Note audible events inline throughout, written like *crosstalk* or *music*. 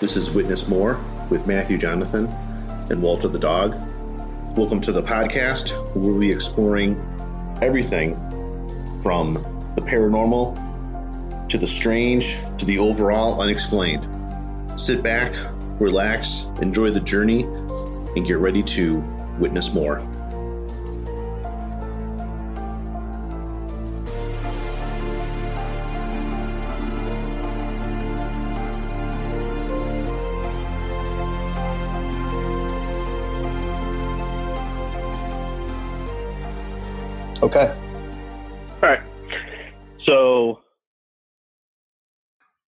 This is Witness More with Matthew Jonathan and Walter the dog. Welcome to the podcast we'll be exploring everything from the paranormal to the strange to the overall unexplained. Sit back, relax, enjoy the journey, and get ready to witness more. Okay. All right. So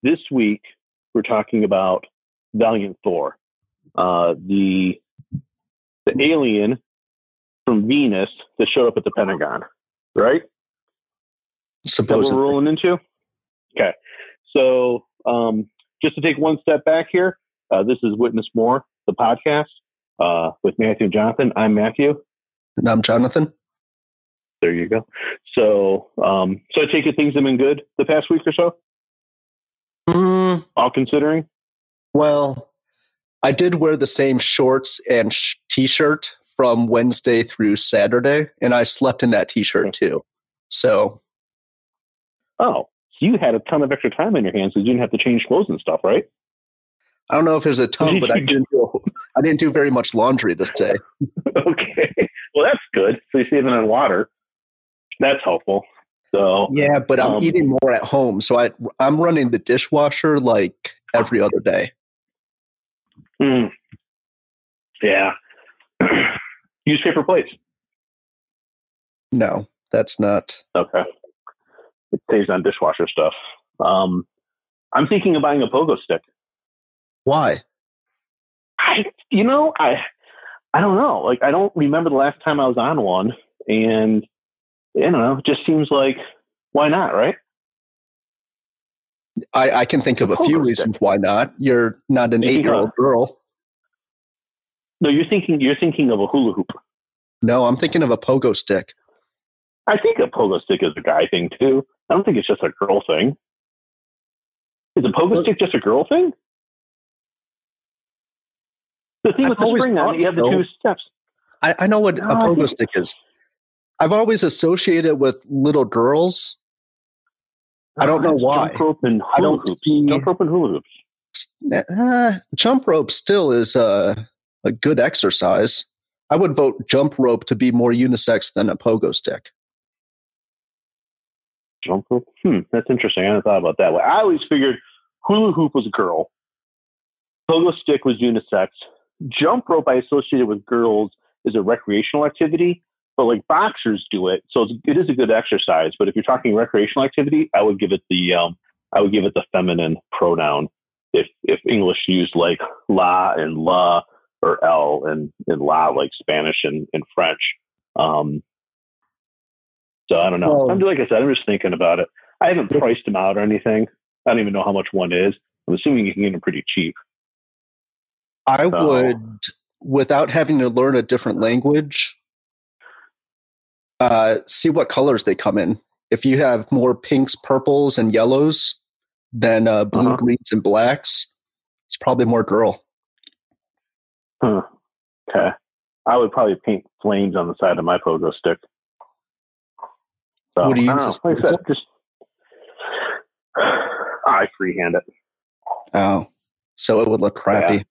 this week we're talking about Valiant Thor, uh, the the alien from Venus that showed up at the Pentagon, right? Is that Supposedly. we're rolling into? Okay. So um, just to take one step back here, uh, this is Witness More, the podcast uh, with Matthew and Jonathan. I'm Matthew. And I'm Jonathan. There you go. So, um, so I take it things have been good the past week or so, Mm, all considering. well, I did wear the same shorts and sh- t-shirt from Wednesday through Saturday, and I slept in that t-shirt too. So Oh, so you had a ton of extra time on your hands because you didn't have to change clothes and stuff, right? I don't know if there's a ton, *laughs* but I didn't do I didn't do very much laundry this day. *laughs* okay. Well, that's good. So you're saving on water. That's helpful. So, Yeah, but I'm Um, eating more at home, so I I'm running the dishwasher like every other day. mm, yeah. *clears throat* Use paper plates. No, that's not. Okay. It saves on dishwasher stuff. Um, I'm thinking of buying a pogo stick. Why? I, you know, I, I don't know. Like, I don't remember the last time I was on one, and I don't know. It just seems like why not, right? I, I can think of a few reasons why not. You're not an eight year old girl. No, you're thinking you're thinking of a hula hoop. No, I'm thinking of a pogo stick. I think a pogo stick is a guy thing too. I don't think it's just a girl thing. Is a pogo stick just a girl thing? The thing I've with the always spring on you have the two steps. I, I know what No, a pogo think- stick is. I've always associated with little girls. I don't know why. Jump rope and I hula don't hoops. see- Jump rope and hula hoops. Uh, jump rope still is a, a good exercise. I would vote jump rope to be more unisex than a pogo stick. Jump rope. Hmm, that's interesting. I hadn't thought about that way. I always figured hula hoop was a girl. Pogo stick was unisex. Jump rope I associated with girls is a recreational activity, but like boxers do it, so it's, it is a good exercise. But if you're talking recreational activity, I would give it the um, I would give it the feminine pronoun. If if English used like la and la or l and and la like Spanish and, and French. Um, so I don't know. Well- I'm like I said, I'm just thinking about it. I haven't priced them out or anything. I don't even know how much one is. I'm assuming you can get them pretty cheap. I So- would, without having to learn a different language, uh, see what colors they come in. If you have more pinks, purples, and yellows than uh, blue, Uh-huh. greens, and blacks, it's probably more girl. Okay. I would probably paint flames on the side of my pogo stick. So, What do you use Like just *sighs* I freehand it Oh, so it would look crappy.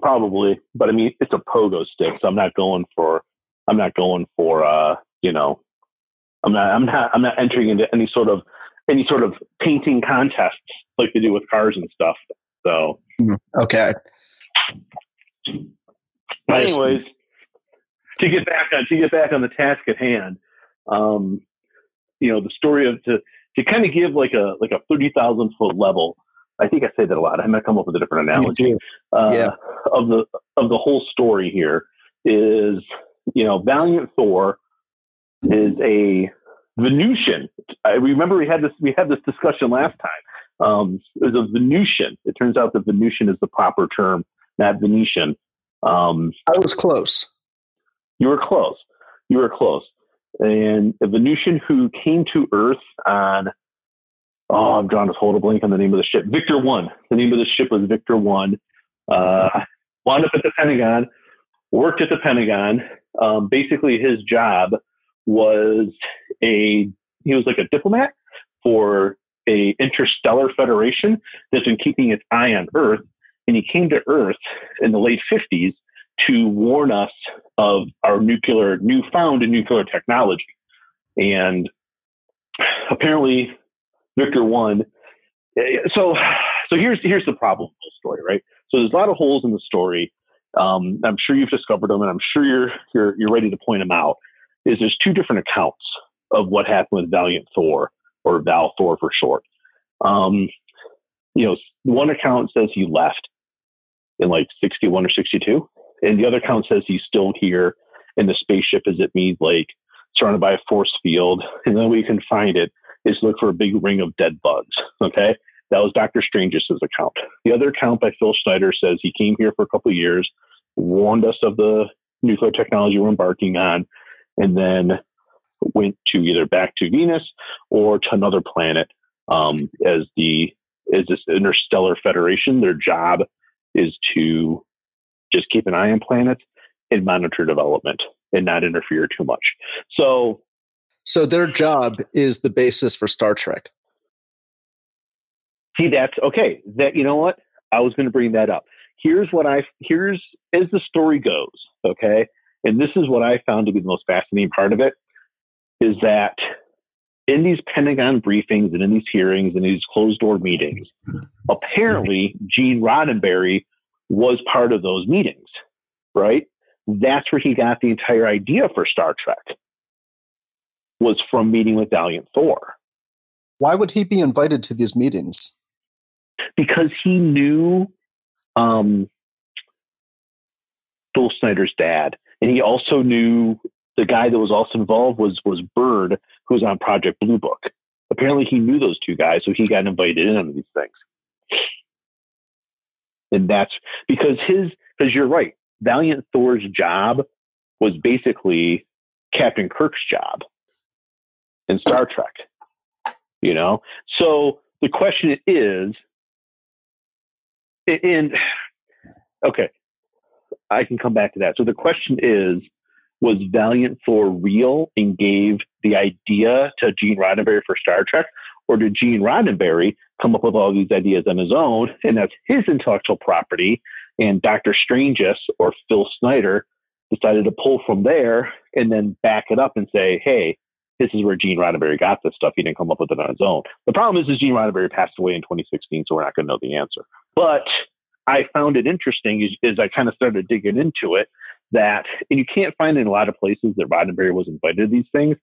probably, but I mean it's a pogo stick, so I'm not going for I'm not going for uh you know I'm not I'm not I'm not entering into any sort of any sort of painting contests like they do with cars and stuff. So Okay. I anyways, to get back on to get back on the task at hand, um, you know, the story of to to kind of give like a like a thirty thousand foot level. I think I say that a lot. I'm gonna come up with a different analogy. Uh, Yeah. Of the of the whole story here is you know Valiant Thor is a Venusian. I remember we had this we had this discussion last time. Um, it was a Venusian. It turns out that Venusian is the proper term, not Venetian. Um, I was close. you were close. You were close. And a Venusian who came to Earth on oh, I'm drawing a total blank on the name of the ship. Victor One. The name of the ship was Victor One. Uh, wound up at the Pentagon, worked at the Pentagon. Um, basically, his job was a he was like a diplomat for a interstellar federation that's been keeping its eye on Earth, and he came to Earth in the late 50s to warn us of our nuclear newfound nuclear technology. And apparently, Victor One. So, so here's here's the problem with the story, right? So there's a lot of holes in the story. Um, I'm sure you've discovered them, and I'm sure you're you're you're ready to point them out. Is there's two different accounts of what happened with Valiant Thor or Val Thor for short. Um, you know, one account says he left in like 61 or 62, and the other account says he's still here, and the spaceship is at Mead Lake, surrounded by a force field, and then we can find it is look for a big ring of dead bugs. Okay. That was Dr. Strange's account. The other account by Phil Schneider says he came here for a couple of years, warned us of the nuclear technology we're embarking on, and then went to either back to Venus or to another planet um, as the as this interstellar federation. Their job is to just keep an eye on planets and monitor development and not interfere too much. So so their job is the basis for Star Trek. See, that's okay. That you know what? I was going to bring that up. Here's what I here's as the story goes, okay? And this is what I found to be the most fascinating part of it is that in these Pentagon briefings and in these hearings and these closed door meetings, apparently Gene Roddenberry was part of those meetings, right? That's where he got the entire idea for Star Trek was from meeting with Valiant Thor. Why would he be invited to these meetings? Because he knew um, Phil Schneider's dad, and he also knew the guy that was also involved was was Bird, who was on Project Blue Book. Apparently, he knew those two guys, so he got invited in on these things. And that's because his because you're right. Valiant Thor's job was basically Captain Kirk's job in Star Trek. You know, so the question is, and okay, I can come back to that. So the question is, was Valiant for real and gave the idea to Gene Roddenberry for Star Trek, or did Gene Roddenberry come up with all these ideas on his own, and that's his intellectual property, and Doctor Strange's or Phil Schneider decided to pull from there and then back it up and say, hey, this is where Gene Roddenberry got this stuff. He didn't come up with it on his own. The problem is, is Gene Roddenberry passed away in 2016, so we're not going to know the answer. But I found it interesting as, as I kind of started digging into it that, and you can't find in a lot of places that Roddenberry was invited to these things.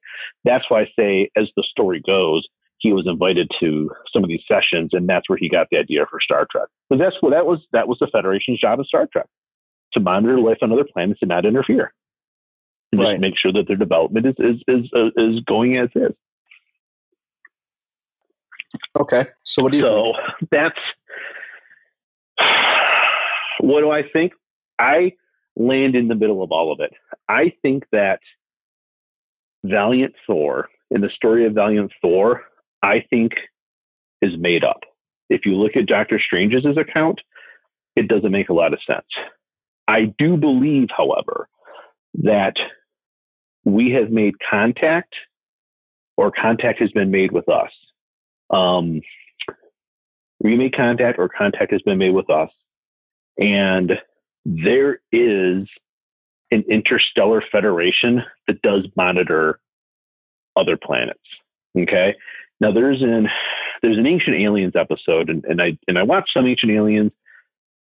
That's why I say, as the story goes, he was invited to some of these sessions, and that's where he got the idea for Star Trek. But that's what that was. That was the Federation's job in Star Trek to monitor life on other planets and not interfere and right. just make sure that their development is is is uh, is going as is. Okay, so what do you? So think? that's what do I think? I land in the middle of all of it. I think that Valiant Thor, in the story of Valiant Thor, I think is made up. If you look at Doctor Strange's account, it doesn't make a lot of sense. I do believe, however, that we have made contact or contact has been made with us. Um, we made contact or contact has been made with us. And there is an interstellar federation that does monitor other planets. Okay. Now there's an there's an ancient aliens episode and, and I and I watch some ancient aliens.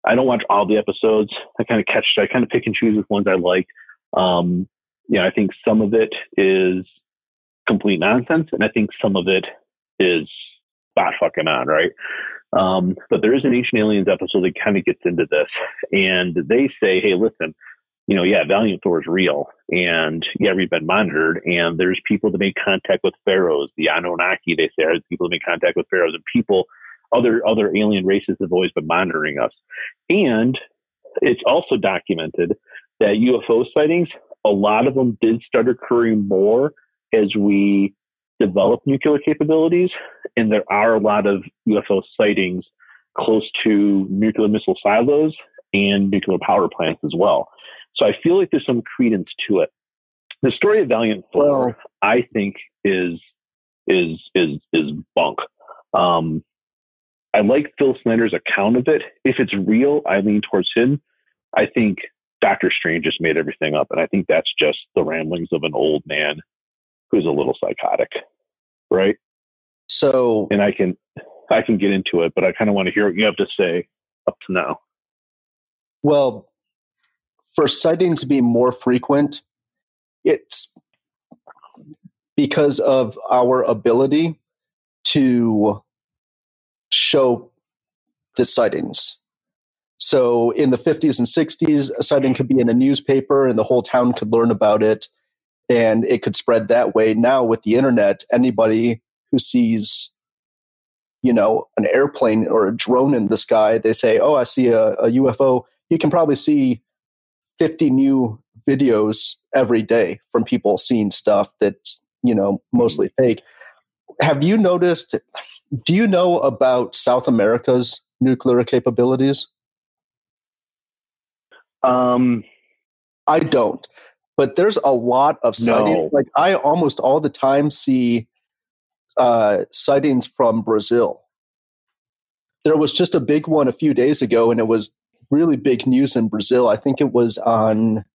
I don't watch all the episodes. I kind of catch I kind of pick and choose which ones I like. Um, you know, I think some of it is complete nonsense, and I think some of it is spot fucking on, right? Um, but there is an Ancient Aliens episode that kind of gets into this, and they say, "Hey, listen, you know, yeah, Valiant Thor is real, and yeah, we've been monitored, and there's people that make contact with pharaohs, the Anunnaki. They say there's people that make contact with pharaohs, and people, other other alien races have always been monitoring us, and it's also documented that UFO sightings a lot of them did start occurring more as we developed nuclear capabilities and there are a lot of UFO sightings close to nuclear missile silos and nuclear power plants as well. So I feel like there's some credence to it. The story of Valiant well, I think, is is is is bunk. Um, I like Phil Schneider's account of it. If it's real, I lean towards him. I think Doctor Strange just made everything up, and I think that's just the ramblings of an old man who's a little psychotic, right? So, and I can I can get into it, but I kind of want to hear what you have to say up to now. Well, for sightings to be more frequent, it's because of our ability to show the sightings. So in the 50s and 60s, a sighting could be in a newspaper and the whole town could learn about it and it could spread that way. Now with the internet, anybody who sees you know an airplane or a drone in the sky, they say, "Oh, I see a, a UFO." You can probably see 50 new videos every day from people seeing stuff that's you know mostly fake. Have you noticed do you know about South America's nuclear capabilities? Um, I don't, but there's a lot of sightings. No. Like I almost all the time see uh, sightings from Brazil. There was just a big one a few days ago, and it was really big news in Brazil. I think it was on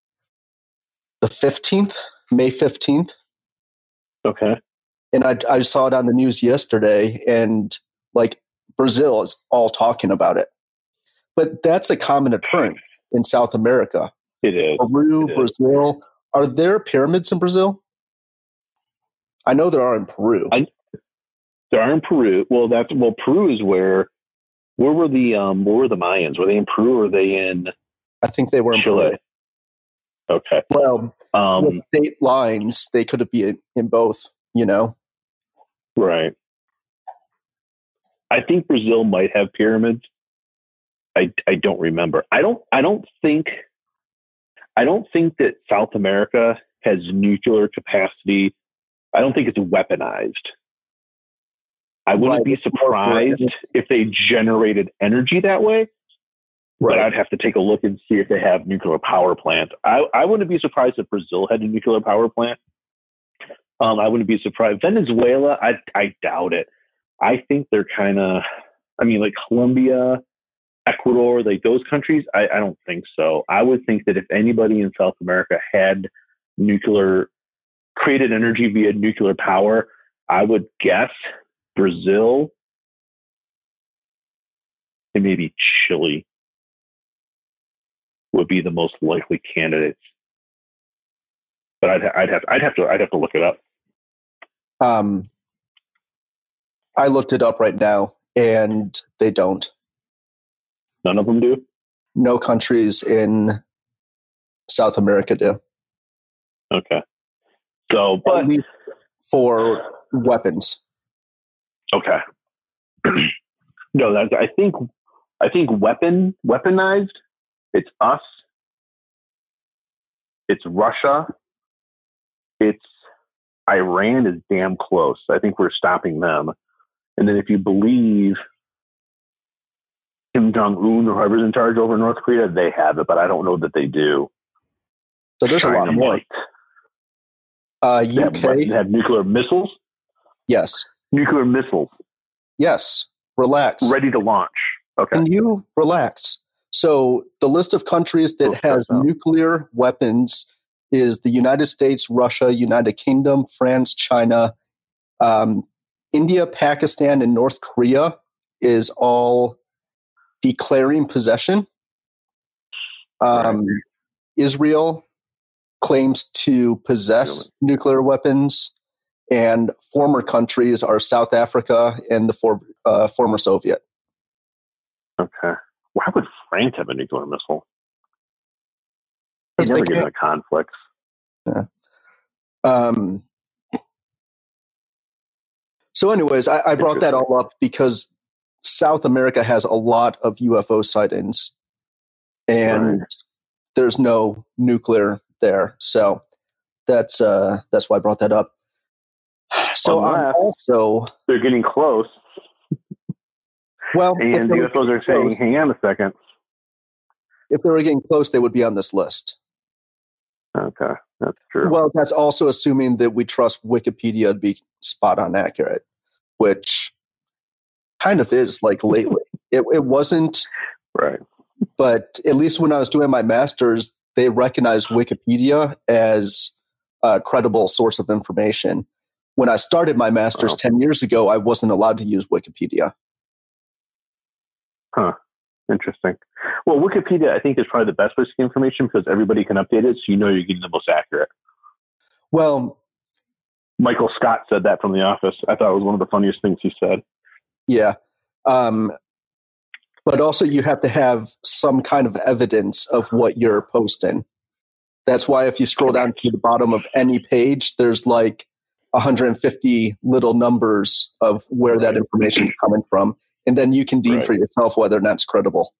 the 15th, May 15th. Okay and I, I saw it on the news yesterday, and like Brazil is all talking about it. But that's a common occurrence in South America. It is. Peru, it Brazil. Are there pyramids in Brazil? I know there are in Peru. I, there are in Peru. Well, that's well, Peru is where. Where were the um? Where were the Mayans? Were they in Peru or were they in? I think they were in Chile. Peru. Okay. Well, um, with state lines, they could have been in both. You know. Right. I think Brazil might have pyramids. I I don't remember. I don't I don't think I don't think that South America has nuclear capacity. I don't think it's weaponized. I wouldn't right. be surprised if they generated energy that way. Right. But I'd have to take a look and see if they have nuclear power plant. I, I wouldn't be surprised if Brazil had a nuclear power plant. Um, I wouldn't be surprised. Venezuela, I I doubt it. I think they're kind of, I mean, like Colombia, Ecuador, like those countries. I, I don't think so. I would think that if anybody in South America had nuclear, created energy via nuclear power, I would guess Brazil and maybe Chile would be the most likely candidates. But I'd, I'd have I'd have to I'd have to look it up. Um, I looked it up right now, and they don't. None of them do. No countries in South America do. Okay. So, but for weapons. Okay. *clears throat* no, that's. I think. I think weapon weaponized. It's us. It's Russia. It's Iran is damn close. I think we're stopping them. And then if you believe Kim Jong Un or whoever's in charge over North Korea, they have it, but I don't know that they do. So there's China a lot of more. Might. Uh, UK have, have nuclear missiles. Yes. Nuclear missiles. Yes. Relax. Ready to launch. Okay. Can you relax? So the list of countries that has nuclear weapons is the United States, Russia, United Kingdom, France, China, um, India, Pakistan, and North Korea is all declaring possession. Um, Israel claims to possess nuclear weapons, and former countries are South Africa and the for, uh, former Soviet. Okay. Why would France have a nuclear missile? They never get into conflicts. Yeah. Um, so, anyways, I, I brought that all up because South America has a lot of UFO sightings, and right. there's no nuclear there. So that's uh, that's why I brought that up. *sighs* So I'm also They're getting close, well. if and the UFOs are saying, "Hang on a second. if they were getting close, they would be on this list. Okay, that's true. Well, that's also assuming that we trust Wikipedia to be spot on accurate, which kind of is like *laughs* lately. it, it wasn't, right. but at least when I was doing my master's, they recognized Wikipedia as a credible source of information. When I started my master's Wow. 10 years ago, I wasn't allowed to use Wikipedia. Huh. Interesting. Well, Wikipedia, I think, is probably the best place to get information because everybody can update it, so you know you're getting the most accurate. Well, Michael Scott said that from The Office. I thought it was one of the funniest things he said. Yeah. Um, but also, you have to have some kind of evidence of what you're posting. That's why if you scroll down to the bottom of any page, there's like 150 little numbers of where that information is coming from. And then you can deem Right. for yourself whether or not it's credible.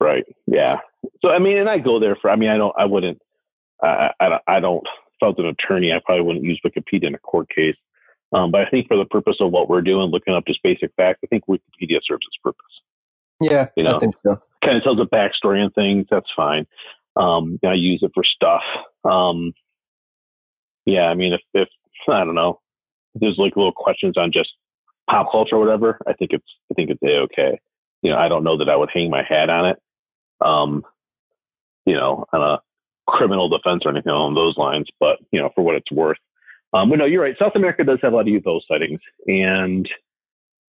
Right. Yeah. So I mean, and I go there for. I mean, I don't. I wouldn't. I. I, don't- I don't. If I was an attorney, I probably wouldn't use Wikipedia in a court case. Um, but I think for the purpose of what we're doing, looking up just basic facts, I think Wikipedia serves its purpose. Yeah, You know. I think so. Kind of tells a backstory and things. That's fine. Um, I use it for stuff. Um, yeah. I mean, if if I don't know, if there's like little questions on just pop culture or whatever, I think it's I think it's a okay. You know, I don't know that I would hang my hat on it. Um, you know, on a criminal defense or anything along those lines, but you know, for what it's worth. Um, but no, you're right. South America does have a lot of UFO sightings, and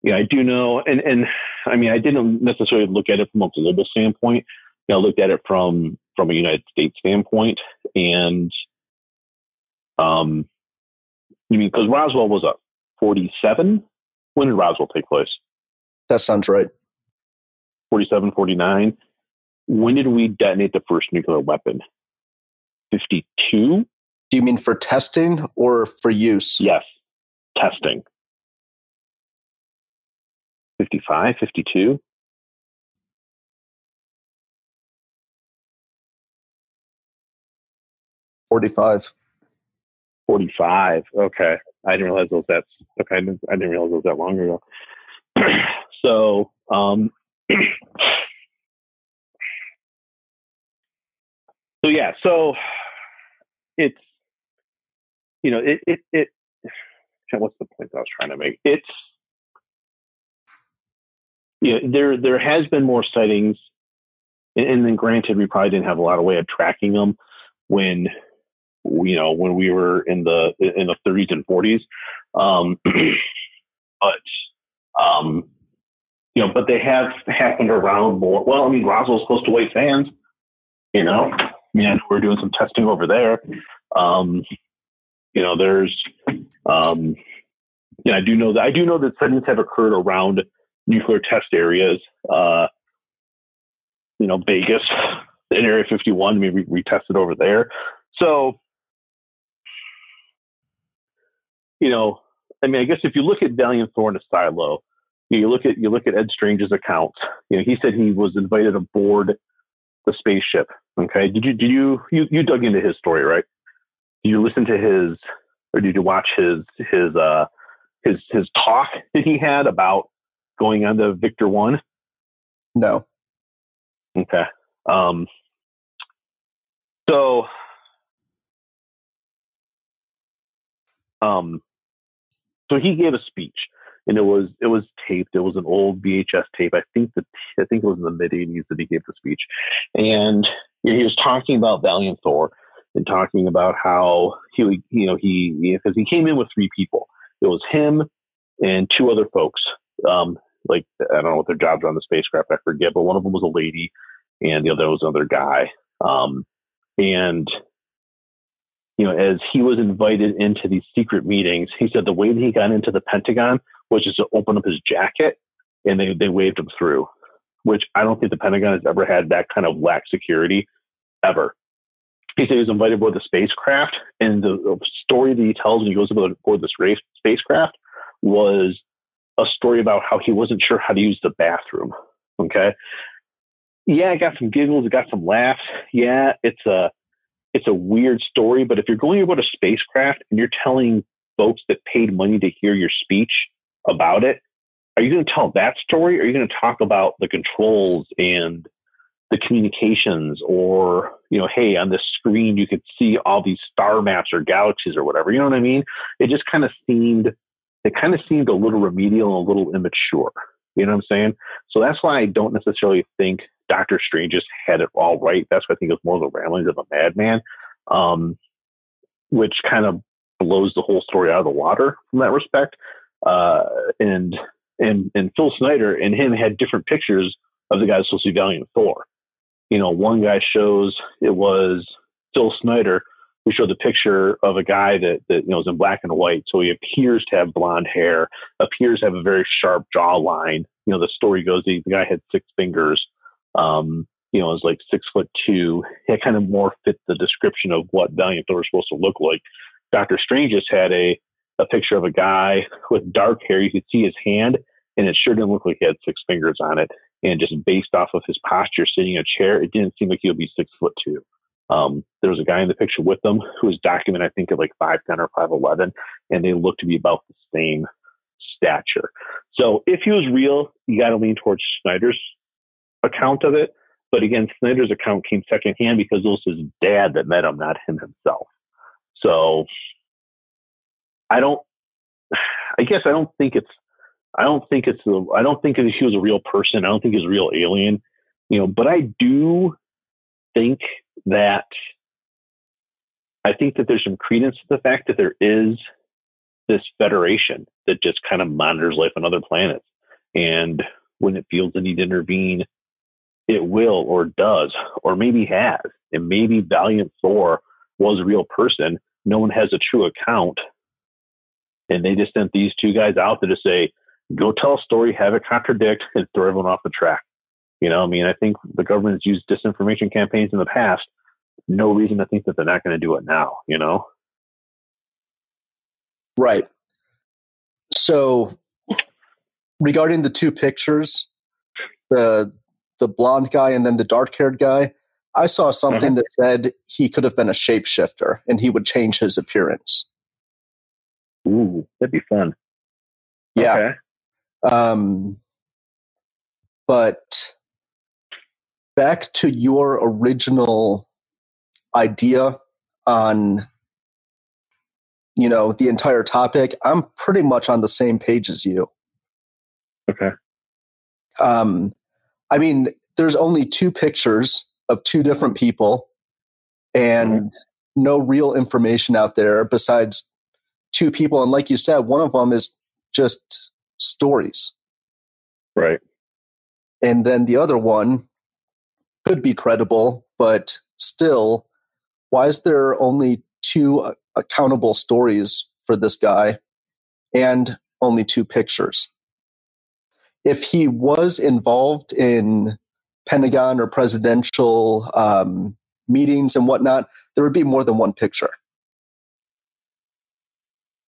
yeah, I do know. And and I mean, I didn't necessarily look at it from a global standpoint. You know, I looked at it from from a United States standpoint, and um, you mean because Roswell was a 47? When did Roswell take place? That sounds right. 47, 49. When did we detonate the first nuclear weapon? 52? Do you mean for testing or for use? Yes. Testing. 55, 52? Forty-five. 45. Okay. I didn't realize it was that. Okay. I didn't, I didn't realize it was that long ago. *clears throat* so, um, *clears throat* so yeah, so it's, you know, it, it, it, *sighs* what's the point I was trying to make? It's, yeah, there, there has been more sightings and, and then granted, we probably didn't have a lot of way of tracking them when you know when we were in the in the 30s and 40s um *clears throat* but um you know but they have happened around more well i mean roswell's close to white sands you know? I mean I know we're doing some testing over there. Um you know there's um yeah i do know that i do know that sightings have occurred around nuclear test areas uh you know vegas in area 51 I mean, we, tested over there so you know, I mean, I guess if you look at Valiant Thorn a silo, you look at you look at Ed Strange's accounts. You know, he said he was invited aboard the spaceship. Okay, did you did you you, you dug into his story, right? Did you listen to his or did you watch his his uh his his talk *laughs* that he had about going on the Victor One? No. Okay. Um, so, um, so he gave a speech, and it was it was taped. It was an old VHS tape. I think the I think it was in the mid '80s that he gave the speech, and he was talking about Valiant Thor and talking about how he you know he because he came in with three people. It was him and two other folks. Um, like I don't know what their jobs are on the spacecraft. I forget, but one of them was a lady, and the other was another guy. Um, and you know, as he was invited into these secret meetings, he said the way that he got into the Pentagon was just to open up his jacket, and they they waved him through. Which I don't think the Pentagon has ever had that kind of lax security ever. He said he was invited aboard the spacecraft, and the, story that he tells when he goes aboard this race spacecraft was a story about how he wasn't sure how to use the bathroom. Okay. Yeah, I got some giggles, it got some laughs. Yeah, it's a it's a weird story, but if you're going aboard a spacecraft and you're telling folks that paid money to hear your speech about it, are you going to tell that story? Or are you going to talk about the controls and the communications or, you know, hey, on this screen, you could see all these star maps or galaxies or whatever. You know what I mean? It just kind of seemed, it kind of seemed a little remedial and a little immature. You know what I'm saying? So that's why I don't necessarily think Doctor Strange just had it all right. That's why I think it's more of the ramblings of a madman, um, which kind of blows the whole story out of the water from that respect. Uh, and and and Phil Schneider and him had different pictures of the guys supposed to be Valiant Thor. You know, one guy shows it was Phil Schneider who showed the picture of a guy that that you know is in black and white, so he appears to have blonde hair, appears to have a very sharp jawline. You know, the story goes the, the guy had six fingers. Um, you know, is like six foot two. It kind of more fit the description of what Valiant Thor is supposed to look like. Doctor Strange just had a a picture of a guy with dark hair. You could see his hand, and it sure didn't look like he had six fingers on it. And just based off of his posture sitting in a chair, it didn't seem like he would be six foot two. Um, there was a guy in the picture with them who was documented, I think, at like 5'10 or 5'11, and they looked to be about the same stature. So if he was real, you got to lean towards Schneider's account of it. But again, Schneider's account came secondhand because it was his dad that met him, not him himself. So I don't. *sighs* I guess I don't think it's. I don't think it's. the, I don't think he was a real person. I don't think he's a real alien. You know, but I do think that. I think that there's some credence to the fact that there is this federation that just kind of monitors life on other planets, and when it feels the need to intervene, it will or does or maybe has, and maybe Valiant Thor was a real person. No one has a true account and they just sent these two guys out there to say, go tell a story, have it contradict, and throw everyone off the track. You know, I mean, I think the government's used disinformation campaigns in the past. No reason to think that they're not going to do it now, you know? Right. So, regarding the two pictures, the the blonde guy and then the dark haired guy, I saw something mm-hmm. that said he could have been a shapeshifter and he would change his appearance. Ooh, that'd be fun. Yeah. Okay. Um, but back to your original idea on you know the entire topic i'm pretty much on the same page as you. Okay. Um i mean there's only two pictures of two different people and mm-hmm. no real information out there besides two people. And like you said one of them is just stories. Right. And then the other one could be credible but still why is there only two uh, accountable stories for this guy and only two pictures? If he was involved in pentagon or presidential um, meetings and whatnot there would be more than one picture.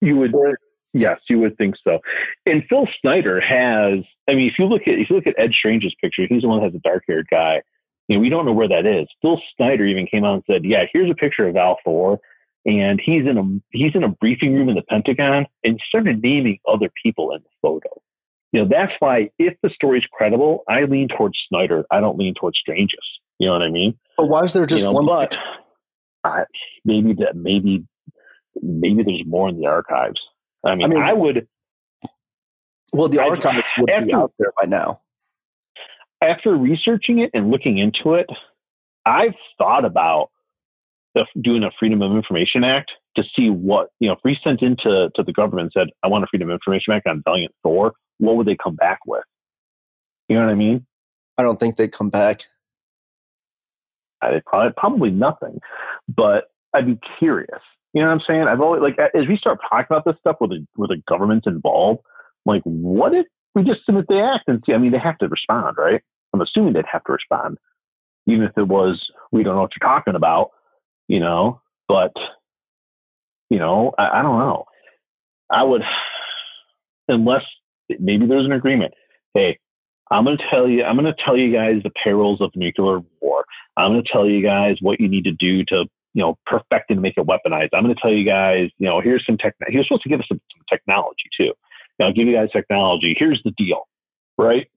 You would, yes, you would think so. And Phil Schneider has, I mean, if you look at if you look at Ed Strange's picture, he's the one that has a dark haired guy. You know, we don't know where that is. Phil Schneider even came out and said, "Yeah, here's a picture of Al Thor, and he's in a he's in a briefing room in the Pentagon, and started naming other people in the photo." You know, that's why if the story's credible, I lean towards Schneider. I don't lean towards Stranges. You know what I mean? But why is there just you know, one? But I, maybe that maybe maybe there's more in the archives. I mean, I, mean, I would. Well, the archives would after, be out there by now. After researching it and looking into it, I've thought about the, doing a Freedom of Information Act to see what you know. If we sent into to the government and said, "I want a Freedom of Information Act on Valiant Thor," what would they come back with? You know what I mean? I don't think they'd come back. I probably probably nothing, but I'd be curious. You know what I'm saying? I've always like as we start talking about this stuff with the with the government involved, I'm like, what if we just submit the act and see? I mean, they have to respond, right? I'm assuming they'd have to respond, even if it was we don't know what you're talking about, you know. But you know, I, I don't know. I would, unless maybe there's an agreement. Hey, I'm going to tell you, I'm going to tell you guys the perils of nuclear war. I'm going to tell you guys what you need to do to you know, perfect and make it weaponized. I'm going to tell you guys, you know, here's some tech. He was supposed to give us some, some technology too. Know, I'll give you guys technology. Here's the deal, right?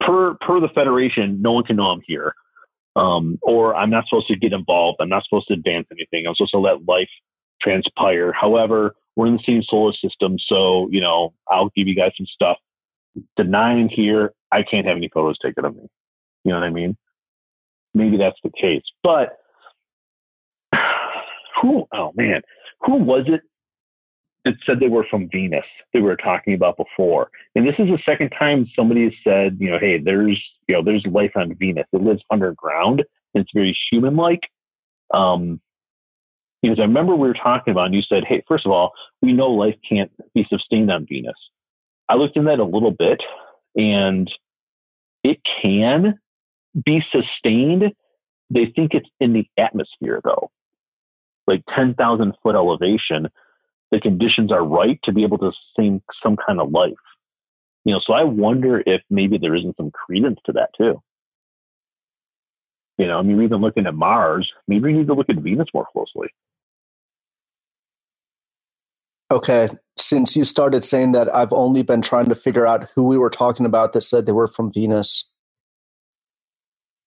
Per per the Federation, no one can know I'm here, um, or I'm not supposed to get involved. I'm not supposed to advance anything. I'm supposed to let life transpire. However, we're in the same solar system, so you know, I'll give you guys some stuff. Denying here, I can't have any photos taken of me. You know what I mean? Maybe that's the case. But *sighs* who, oh man, who was it that said they were from Venus that we were talking about before? And this is the second time somebody has said, you know, hey, there's, you know, there's life on Venus. It lives underground it's very human like. Um, because I remember we were talking about, and you said, hey, first of all, we know life can't be sustained on Venus. I looked in that a little bit and it can, be sustained, they think it's in the atmosphere though. Like 10,000 foot elevation, the conditions are right to be able to sustain some kind of life. You know, so I wonder if maybe there isn't some credence to that too. You know, I mean, we've been looking at Mars. Maybe we need to look at Venus more closely. Okay. Since you started saying that, I've only been trying to figure out who we were talking about that said they were from Venus.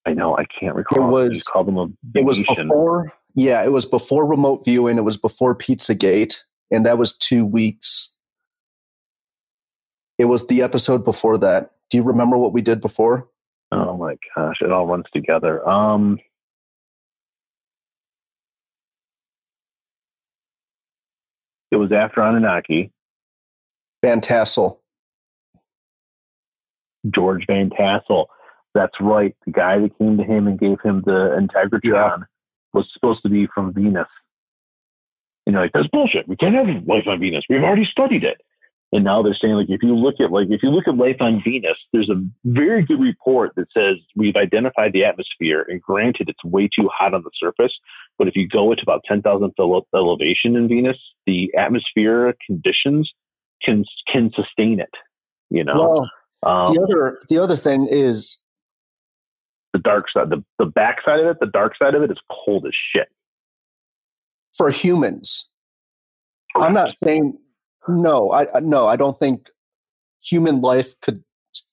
I know I can't recall. It was called them a it was before. Yeah, it was before remote viewing. It was before Pizzagate, and that was two weeks. It was the episode before that. Do you remember what we did before? Oh my gosh, it all runs together. Um, it was after Anunnaki. Van Tassel. George Van Tassel. That's right. The guy that came to him and gave him the Integratron yeah. was supposed to be from Venus. And you're like, that's bullshit. We can't have life on Venus. We've already studied it. And now they're saying, like, if you look at like if you look at life on Venus, there's a very good report that says we've identified the atmosphere, and granted, it's way too hot on the surface. But if you go to about 10,000 foot elevation in Venus, the atmospheric conditions can can sustain it. You know. Well, um, the other the other thing is the dark side, the, the back side of it, the dark side of it is cold as shit. For humans. Correct. I'm not saying no, I no, I don't think human life could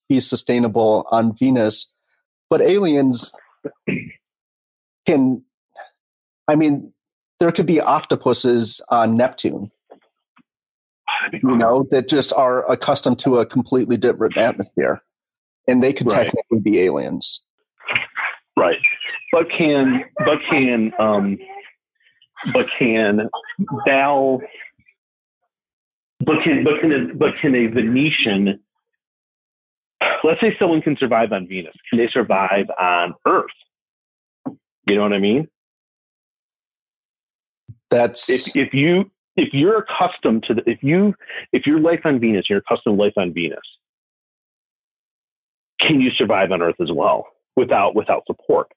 be sustainable on Venus, but aliens *clears throat* can I mean, there could be octopuses on Neptune. You know, that just are accustomed to a completely different atmosphere. And they could right. technically be aliens. But can but can um but can Val but can but can a, but can a Venetian let's say someone can survive on Venus. Can they survive on Earth? You know what I mean? That's if if you if you're accustomed to the if you if your life on Venus, you're accustomed to life on Venus, can you survive on Earth as well? without without support.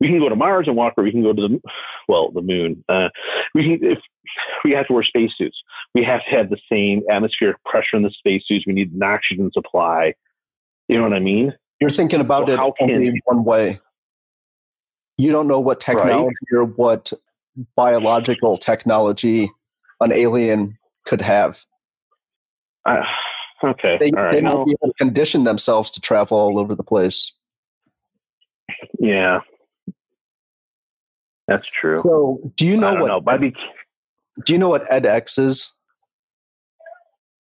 We can go to Mars and walk, or we can go to the well, the moon. Uh, we can if we have to wear spacesuits. We have to have the same atmospheric pressure in the spacesuits. We need an oxygen supply. You know what I mean? You're thinking about so it only can, one way. You don't know what technology right? or what biological technology an alien could have. Uh, okay. They, they might be able to condition themselves to travel all over the place. Yeah, that's true. So, do you know what? Know. Maybe, do you know what edX is?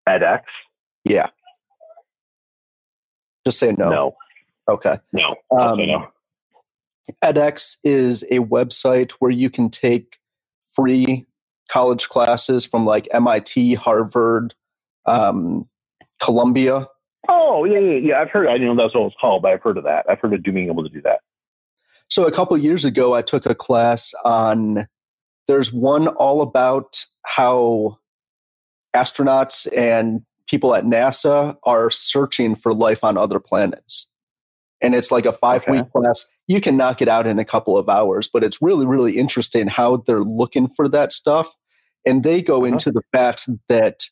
edX. Yeah. Just say no. No. Okay. No. Um, no. edX is a website where you can take free college classes from like MIT, Harvard, um, Columbia, Oh yeah, yeah, yeah. I've heard. I didn't know that's what it's called, but I've heard of that. I've heard of being able to do that. So a couple years ago, I took a class on. There's one all about how astronauts and people at NASA are searching for life on other planets. And it's like a five week okay. class. You can knock it out in a couple of hours, but it's really, really interesting how they're looking for that stuff. And they go uh-huh. into the fact that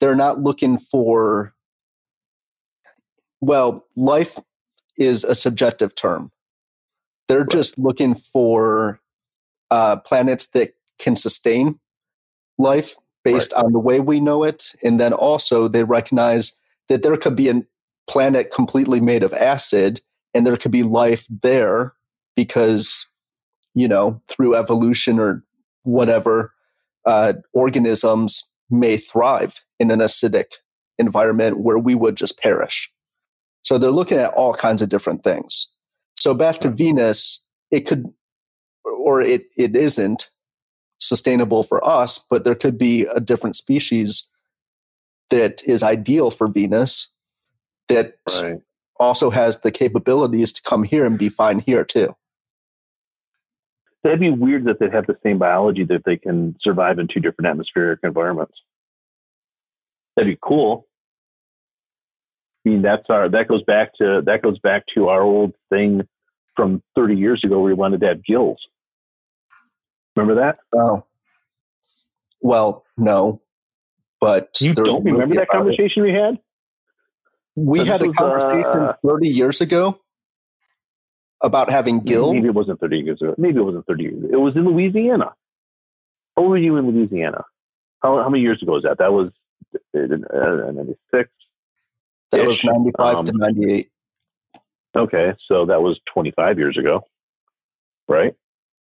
they're not looking for well, life is a subjective term. They're right. just looking for uh, planets that can sustain life based right. on the way we know it. And then also they recognize that there could be a planet completely made of acid and there could be life there because, you know, through evolution or whatever, uh, organisms may thrive in an acidic environment where we would just perish. So they're looking at all kinds of different things. So back to Venus, it could, or it, it isn't sustainable for us, but there could be a different species that is ideal for Venus that right. also has the capabilities to come here and be fine here too. That'd be weird that they'd have the same biology that they can survive in two different atmospheric environments. That'd be cool. I mean, that's our that goes back to that goes back to our old thing from 30 years ago where we wanted to have gills. Remember that? Oh. Well, no. But you don't remember that conversation it. we had? We had a conversation uh, 30 years ago about having gills. Maybe it wasn't 30 years ago. Maybe it wasn't 30 years ago. It was in Louisiana. How were you in Louisiana? How, how many years ago was that? That was uh, 96. That was 95 um, to 98. Okay, so that was 25 years ago, right?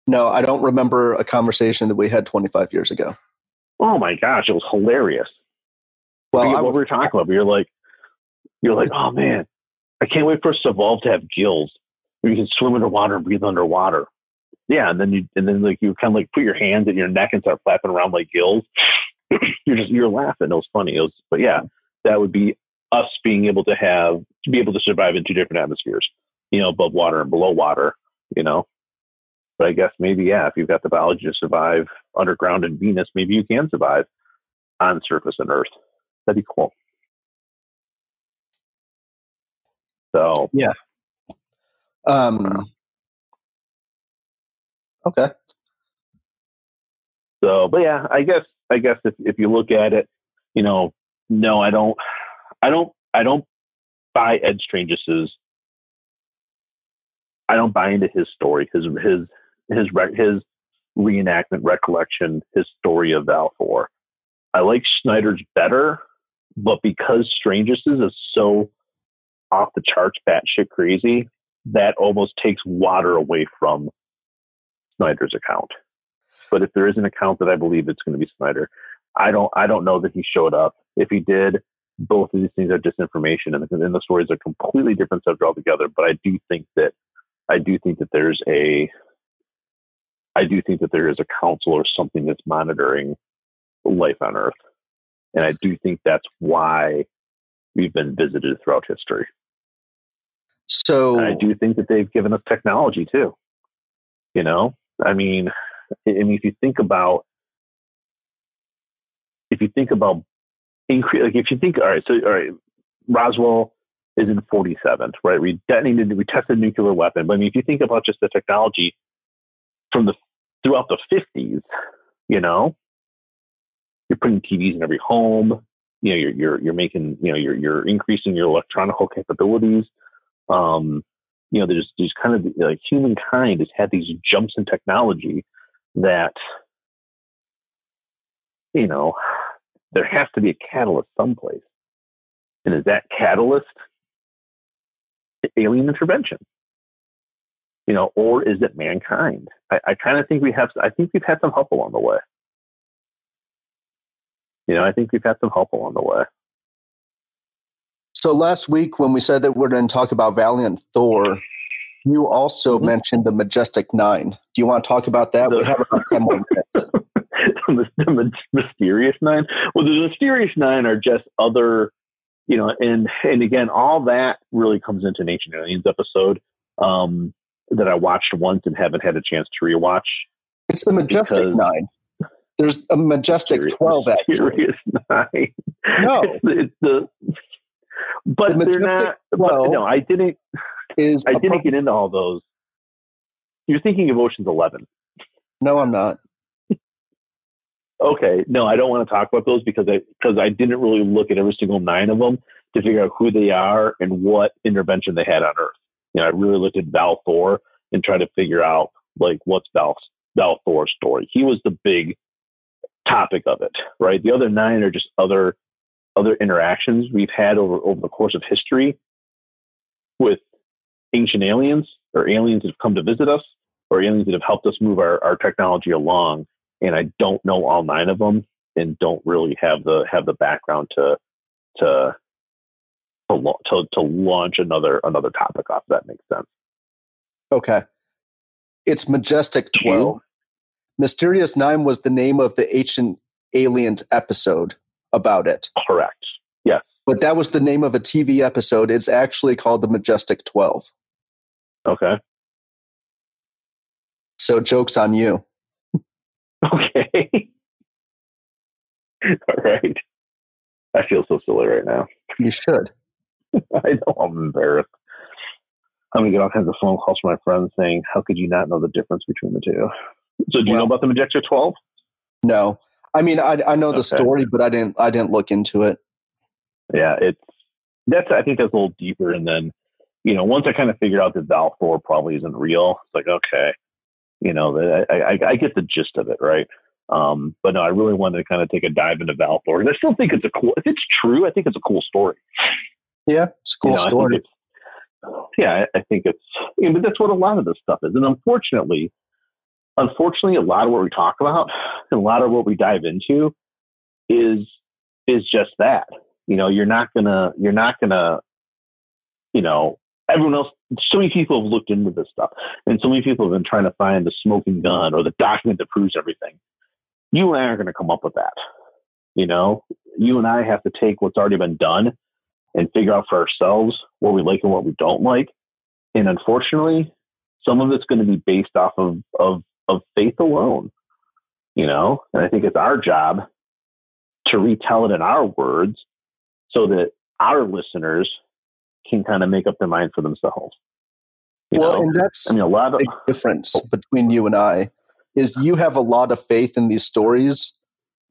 No, I don't remember a conversation that we had 25 years ago. Oh my gosh, it was hilarious. Well, what we were talking about, you're like, you're like, oh man, I can't wait for us to evolve to have gills where you can swim underwater and breathe underwater. Yeah, and then you and then like you kind of like put your hands in your neck and start flapping around like gills. *sniffs* you're just you're laughing. It was funny. It was, but yeah, that would be us being able to have to be able to survive in two different atmospheres. You know, above water and below water. You know, but I guess maybe yeah, if you've got the biology to survive underground in Venus, maybe you can survive on surface in Earth. That'd be cool. So yeah. Um. Okay. So, but yeah, I guess I guess if if you look at it, you know, no, I don't, I don't, I don't buy Ed Strange's. I don't buy into his story, his his his his reenactment recollection, his story of Val Thor. I like Schneider's better, but because Strange's is so off the charts, batshit crazy, that almost takes water away from Schneider's account. But if there is an account that I believe it's going to be Schneider, I don't I don't know that he showed up. If he did, both of these things are disinformation, and the, and the stories are completely different subject altogether. But I do think that I do think that there's a I do think that there is a council or something that's monitoring life on Earth. And I do think that's why we've been visited throughout history. So and I do think that they've given us technology too. You know, I mean, I mean, if you think about, if you think about increase, like if you think, all right, so all right, Roswell is in 47th, right? We detonated, we tested a nuclear weapon. But I mean, if you think about just the technology from the throughout the 50s, you know, you're putting TVs in every home. You know, you're you're you're making you know you're you're increasing your electronic capabilities. Um, you know, there's there's kind of like humankind has had these jumps in technology that you know there has to be a catalyst someplace, and is that catalyst alien intervention? you know, or is it mankind? I, I kind of think we have. I think we've had some help along the way. You know, I think we've had some help along the way. So last week, when we said that we're going to talk about Valiant Thor, you also mm-hmm. mentioned the Majestic Nine. Do you want to talk about that? The, we have about ten more minutes. *laughs* the, mysterious nine. Well, the mysterious nine are just other, you know, and and again, all that really comes into an Ancient Aliens episode. Um, that I watched once and haven't had a chance to rewatch. It's the Majestic Nine. There's a Majestic serious, Twelve. Actually, Nine. No, *laughs* it's, it's the. But the they're not. But no, I didn't. Is I didn't pro- get into all those. You're thinking of Ocean's Eleven. No, I'm not. Okay, no, I don't want to talk about those because I because I didn't really look at every single nine of them to figure out who they are and what intervention they had on Earth. You know, I really looked at Val Thor and tried to figure out like what's Val Val Thor's story. He was the big topic of it, right? The other nine are just other other interactions we've had over over the course of history with ancient aliens or aliens that have come to visit us or aliens that have helped us move our, our technology along. And I don't know all nine of them and don't really have the have the background to to to, to, to launch another another topic off. If that makes sense. Okay. It's Majestic 12. Mysterious Nine was the name of the Ancient Aliens episode about it. Correct. Yes. But that was the name of a TV episode. It's actually called The Majestic 12. Okay. So joke's on you. *laughs* Okay. All right. I feel so silly right now. You should. *laughs* I know I'm embarrassed. I'm gonna get all kinds of phone calls from my friends saying, "How could you not know the difference between the two? So, do you Well- know about the Majestic 12? No. I mean I I know the Okay. story, but I didn't I didn't look into it. Yeah, it's that's. I think that's a little deeper. And then, you know, once I kind of figured out that Val Thor probably isn't real, it's like okay, you know, I, I I get the gist of it, right? Um, but no, I really wanted to kind of take a dive into Val Thor, and I still think it's a cool. If it's true, I think it's a cool story. Yeah, it's a cool You know, I story. it's- yeah, I I think it's, you know, but that's what a lot of this stuff is. And unfortunately, unfortunately, a lot of what we talk about *sighs* and a lot of what we dive into is, is just that. You know, you're not gonna, you're not gonna, you know, everyone else, so many people have looked into this stuff and so many people have been trying to find the smoking gun or the document that proves everything. You and I aren't going to come up with that. You know, you and I have to take what's already been done and figure out for ourselves what we like and what we don't like. And unfortunately, some of it's going to be based off of, of, of faith alone, you know? And I think it's our job to retell it in our words so that our listeners can kind of make up their mind for themselves. You well, know? and that's I mean, a lot of, difference between you and I is you have a lot of faith in these stories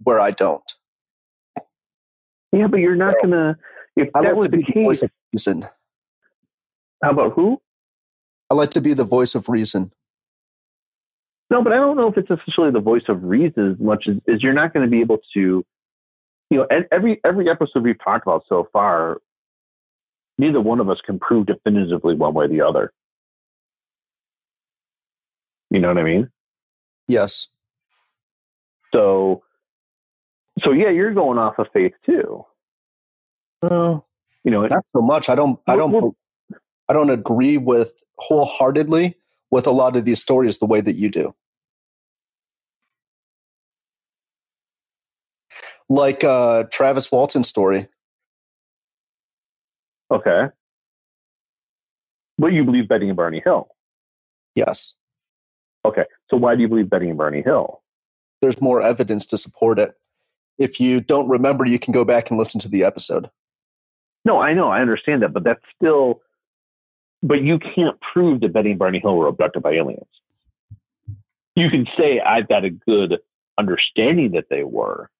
where I don't. yeah, but you're not going to, if I that like was to be the the voice case, of reason. how about who? I like to be the voice of reason. No, but I don't know if it's necessarily the voice of reason as much as, as you're not going to be able to, you know, and every every episode we've talked about so far, neither one of us can prove definitively one way or the other. You know what I mean? Yes. So, so yeah, you're going off of faith too. Uh, You know, not so much. I don't. I don't. well- I don't agree with wholeheartedly with a lot of these stories the way that you do. Like uh, Travis Walton's story. Okay. But you believe Betty and Barney Hill. Yes, Okay. So why do you believe Betty and Barney Hill? there's more evidence to support it. If you don't remember, you can go back and listen to the episode. No, I know, I understand that, but that's still. But you can't prove that Betty and Barney Hill were abducted by aliens. You can say I've got a good understanding that they were.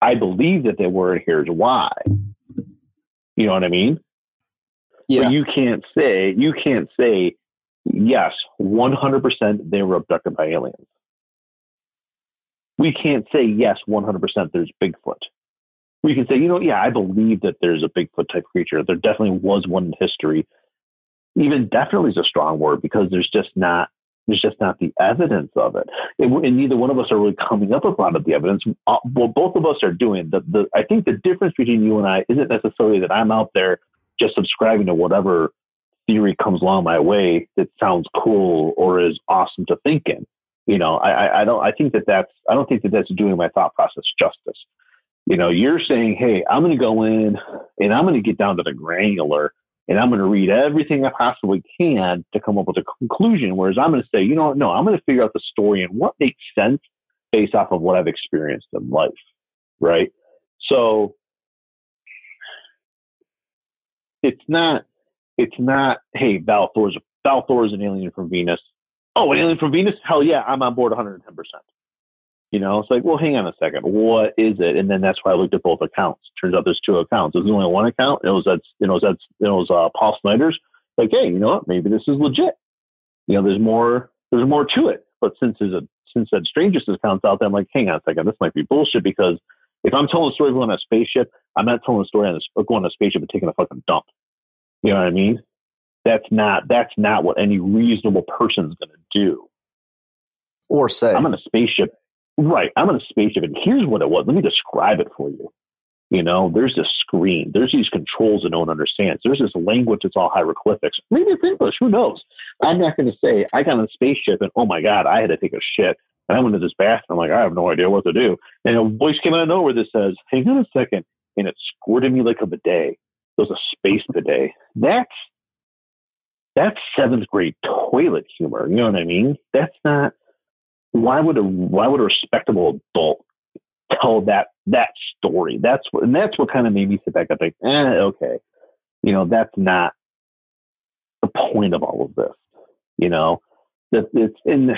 I believe that they were, and here's why. You know what I mean? Yeah, But you can't say you can't say yes, one hundred percent they were abducted by aliens. We can't say yes, one hundred percent there's Bigfoot. We can say, you know, yeah, I believe that there's a Bigfoot type creature. There definitely was one in history. Even definitely is a strong word because there's just not there's just not the evidence of it, and, and neither one of us are really coming up with a lot of the evidence. Uh, what both of us are doing, the, the I think the difference between you and I isn't necessarily that I'm out there just subscribing to whatever theory comes along my way that sounds cool or is awesome to think in. You know, I, I, I don't. I think that that's. I don't think that that's doing my thought process justice. You know, you're saying, "Hey, I'm going to go in and I'm going to get down to the granular, and I'm going to read everything I possibly can to come up with a conclusion." Whereas I'm going to say, "You know? No, I'm going to figure out the story and what makes sense based off of what I've experienced in life." Right. So it's not it's not hey Val Thor's Val Thor is an alien from Venus. Oh, an alien from Venus? Hell yeah, I'm on board 110. percent You know, it's like, well, hang on a second, what is it? And then that's why I looked at both accounts. Turns out there's two accounts. There's only one account. It was that's you know that's it was uh, Paul Schneider's. Like, hey, you know what? Maybe this is legit. You know, there's more there's more to it. But since there's a since that Strangers account's out there, I'm like, hang on a second, this might be bullshit because if I'm telling a story of going on a spaceship, I'm not telling a story on a, going on a spaceship and taking a fucking dump. You know what I mean? That's not that's not what any reasonable person's going to do. Or say, I'm on a spaceship. Right, I'm on a spaceship, and here's what it was. Let me describe it for you. You know, there's this screen. There's these controls that no one understands. There's this language that's all hieroglyphics. Maybe it's English. Who knows? I'm not going to say I got on a spaceship and oh my god, I had to take a shit. And I went to this bathroom. Like, I have no idea what to do. And a voice came out of nowhere that says, "Hang on a second. and it squirted me like a bidet. It was a space bidet. That's that's seventh grade toilet humor. You know what I mean? That's not. Why would a why would a respectable adult tell that that story. That's what, and that's what kind of made me sit back and think, eh, okay, you know, that's not the point of all of this. You know, that it's in,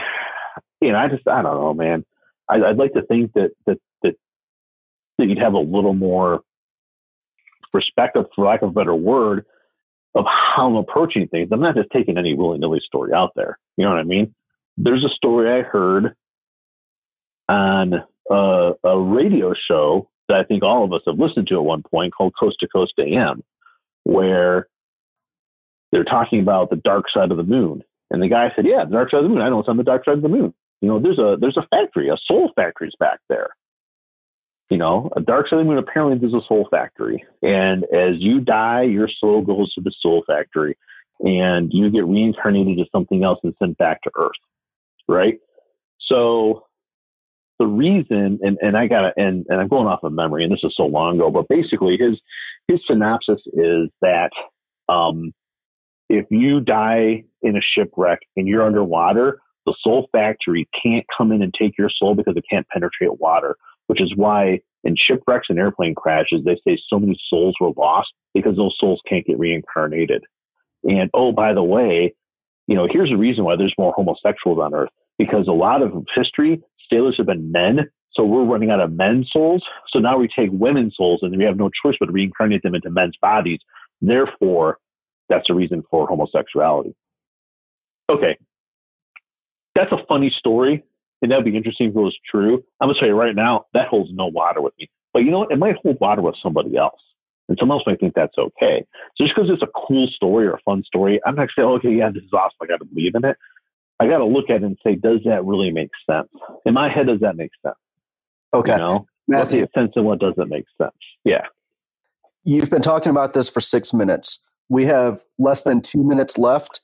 you know, I just, I don't know, man. I, would like to think that that that that you'd have a little more respect, for lack of a better word, of how I'm approaching things. I'm not just taking any willy nilly story out there. You know what I mean? There's a story I heard on a, a radio show that I think all of us have listened to at one point called Coast to Coast AM, where they're talking about the dark side of the moon. And the guy said, "Yeah, the dark side of the moon. I know it's on the dark side of the moon. You know, there's a there's a factory, a soul factory's back there. You know, a dark side of the moon. Apparently, there's a soul factory, and as you die, your soul goes to the soul factory, and you get reincarnated as something else and sent back to Earth, right? So the reason, and, and I gotta, and, and I'm going off of memory, and this is so long ago, but basically his his synopsis is that um, if you die in a shipwreck and you're underwater, the soul factory can't come in and take your soul because it can't penetrate water, which is why in shipwrecks and airplane crashes, they say so many souls were lost because those souls can't get reincarnated. And oh, by the way, you know, here's the reason why there's more homosexuals on Earth because a lot of history, sailors have been men. So we're running out of men's souls. So now we take women's souls and we have no choice but to reincarnate them into men's bodies. Therefore, that's a reason for homosexuality. Okay. That's a funny story. And that'd be interesting if it was true. I'm gonna tell you right now, that holds no water with me. But you know what? It might hold water with somebody else. And someone else might think that's okay. So just because it's a cool story or a fun story, I'm not saying, *laughs* okay, yeah, this is awesome. I got to believe in it. I got to look at it and say, does that really make sense? In my head, does that make sense? Okay. You know? Matthew. What sense and what doesn't make sense? Yeah. You've been talking about this for six minutes. We have less than two minutes left.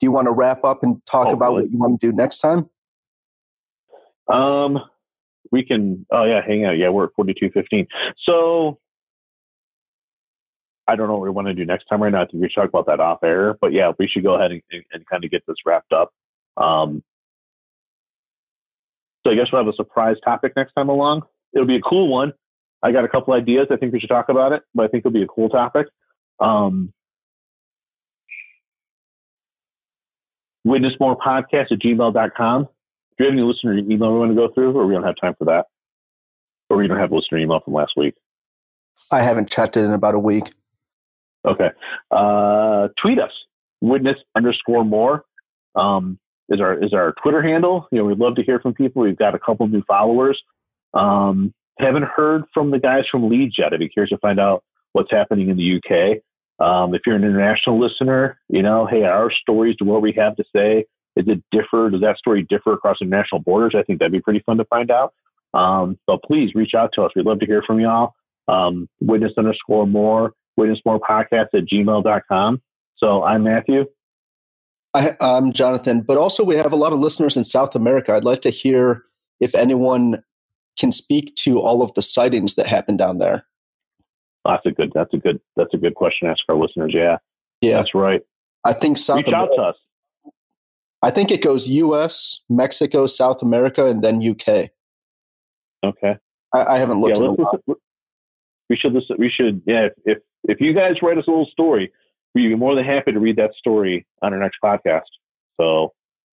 Do you want to wrap up and talk oh, about really? what you want to do next time? Um, we can. Oh yeah, hang out. Yeah, we're at forty two fifteen. So I don't know what we want to do next time right now. I think we should talk about that off air. But yeah, we should go ahead and, and kind of get this wrapped up. Um, so I guess we'll have a surprise topic next time along. It'll be a cool one. I got a couple ideas. I think we should talk about it, but I think it'll be a cool topic. Um, witnessmorepodcast at gmail.com. Do you have any listener email we want to go through, or we don't have time for that? Or we don't have listener email from last week? I haven't checked it in about a week. Okay. Uh, tweet us, witness underscore more. Um, is our is our Twitter handle. You know, we'd love to hear from people. We've got a couple new followers. Um, haven't heard from the guys from Leeds yet. I'd be curious to find out what's happening in the UK. Um, if you're an international listener, you know, hey, our stories to what we have to say, is it differ? Does that story differ across international borders? I think that'd be pretty fun to find out. Um, but please reach out to us. We'd love to hear from y'all. Um, witness underscore more, witness more podcast at gmail.com. So I'm Matthew. I, am Jonathan, but also we have a lot of listeners in South America. I'd like to hear if anyone can speak to all of the sightings that happen down there. That's a good. That's a good. That's a good question to ask our listeners. Yeah, yeah, that's right. I think South reach America, out to us. I think it goes U.S., Mexico, South America, and then UK. Okay. I, I haven't looked. Yeah, we should listen, we should yeah if, if if you guys write us a little story, we'd be more than happy to read that story on our next podcast. So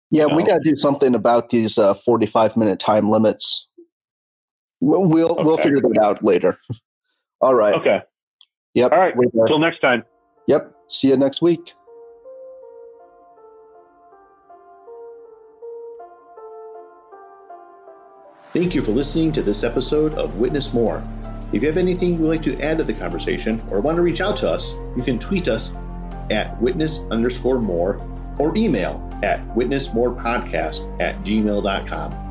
yeah, you know. we got to do something about these uh, forty-five minute time limits. We'll we'll, okay. we'll figure that out later. *laughs* All right. Okay. Yep. All right. Until next time. Yep. See you next week. Thank you for listening to this episode of Witness More. If you have anything you'd like to add to the conversation or want to reach out to us, you can tweet us at witness underscore more or email at witnessmorepodcast at gmail.com.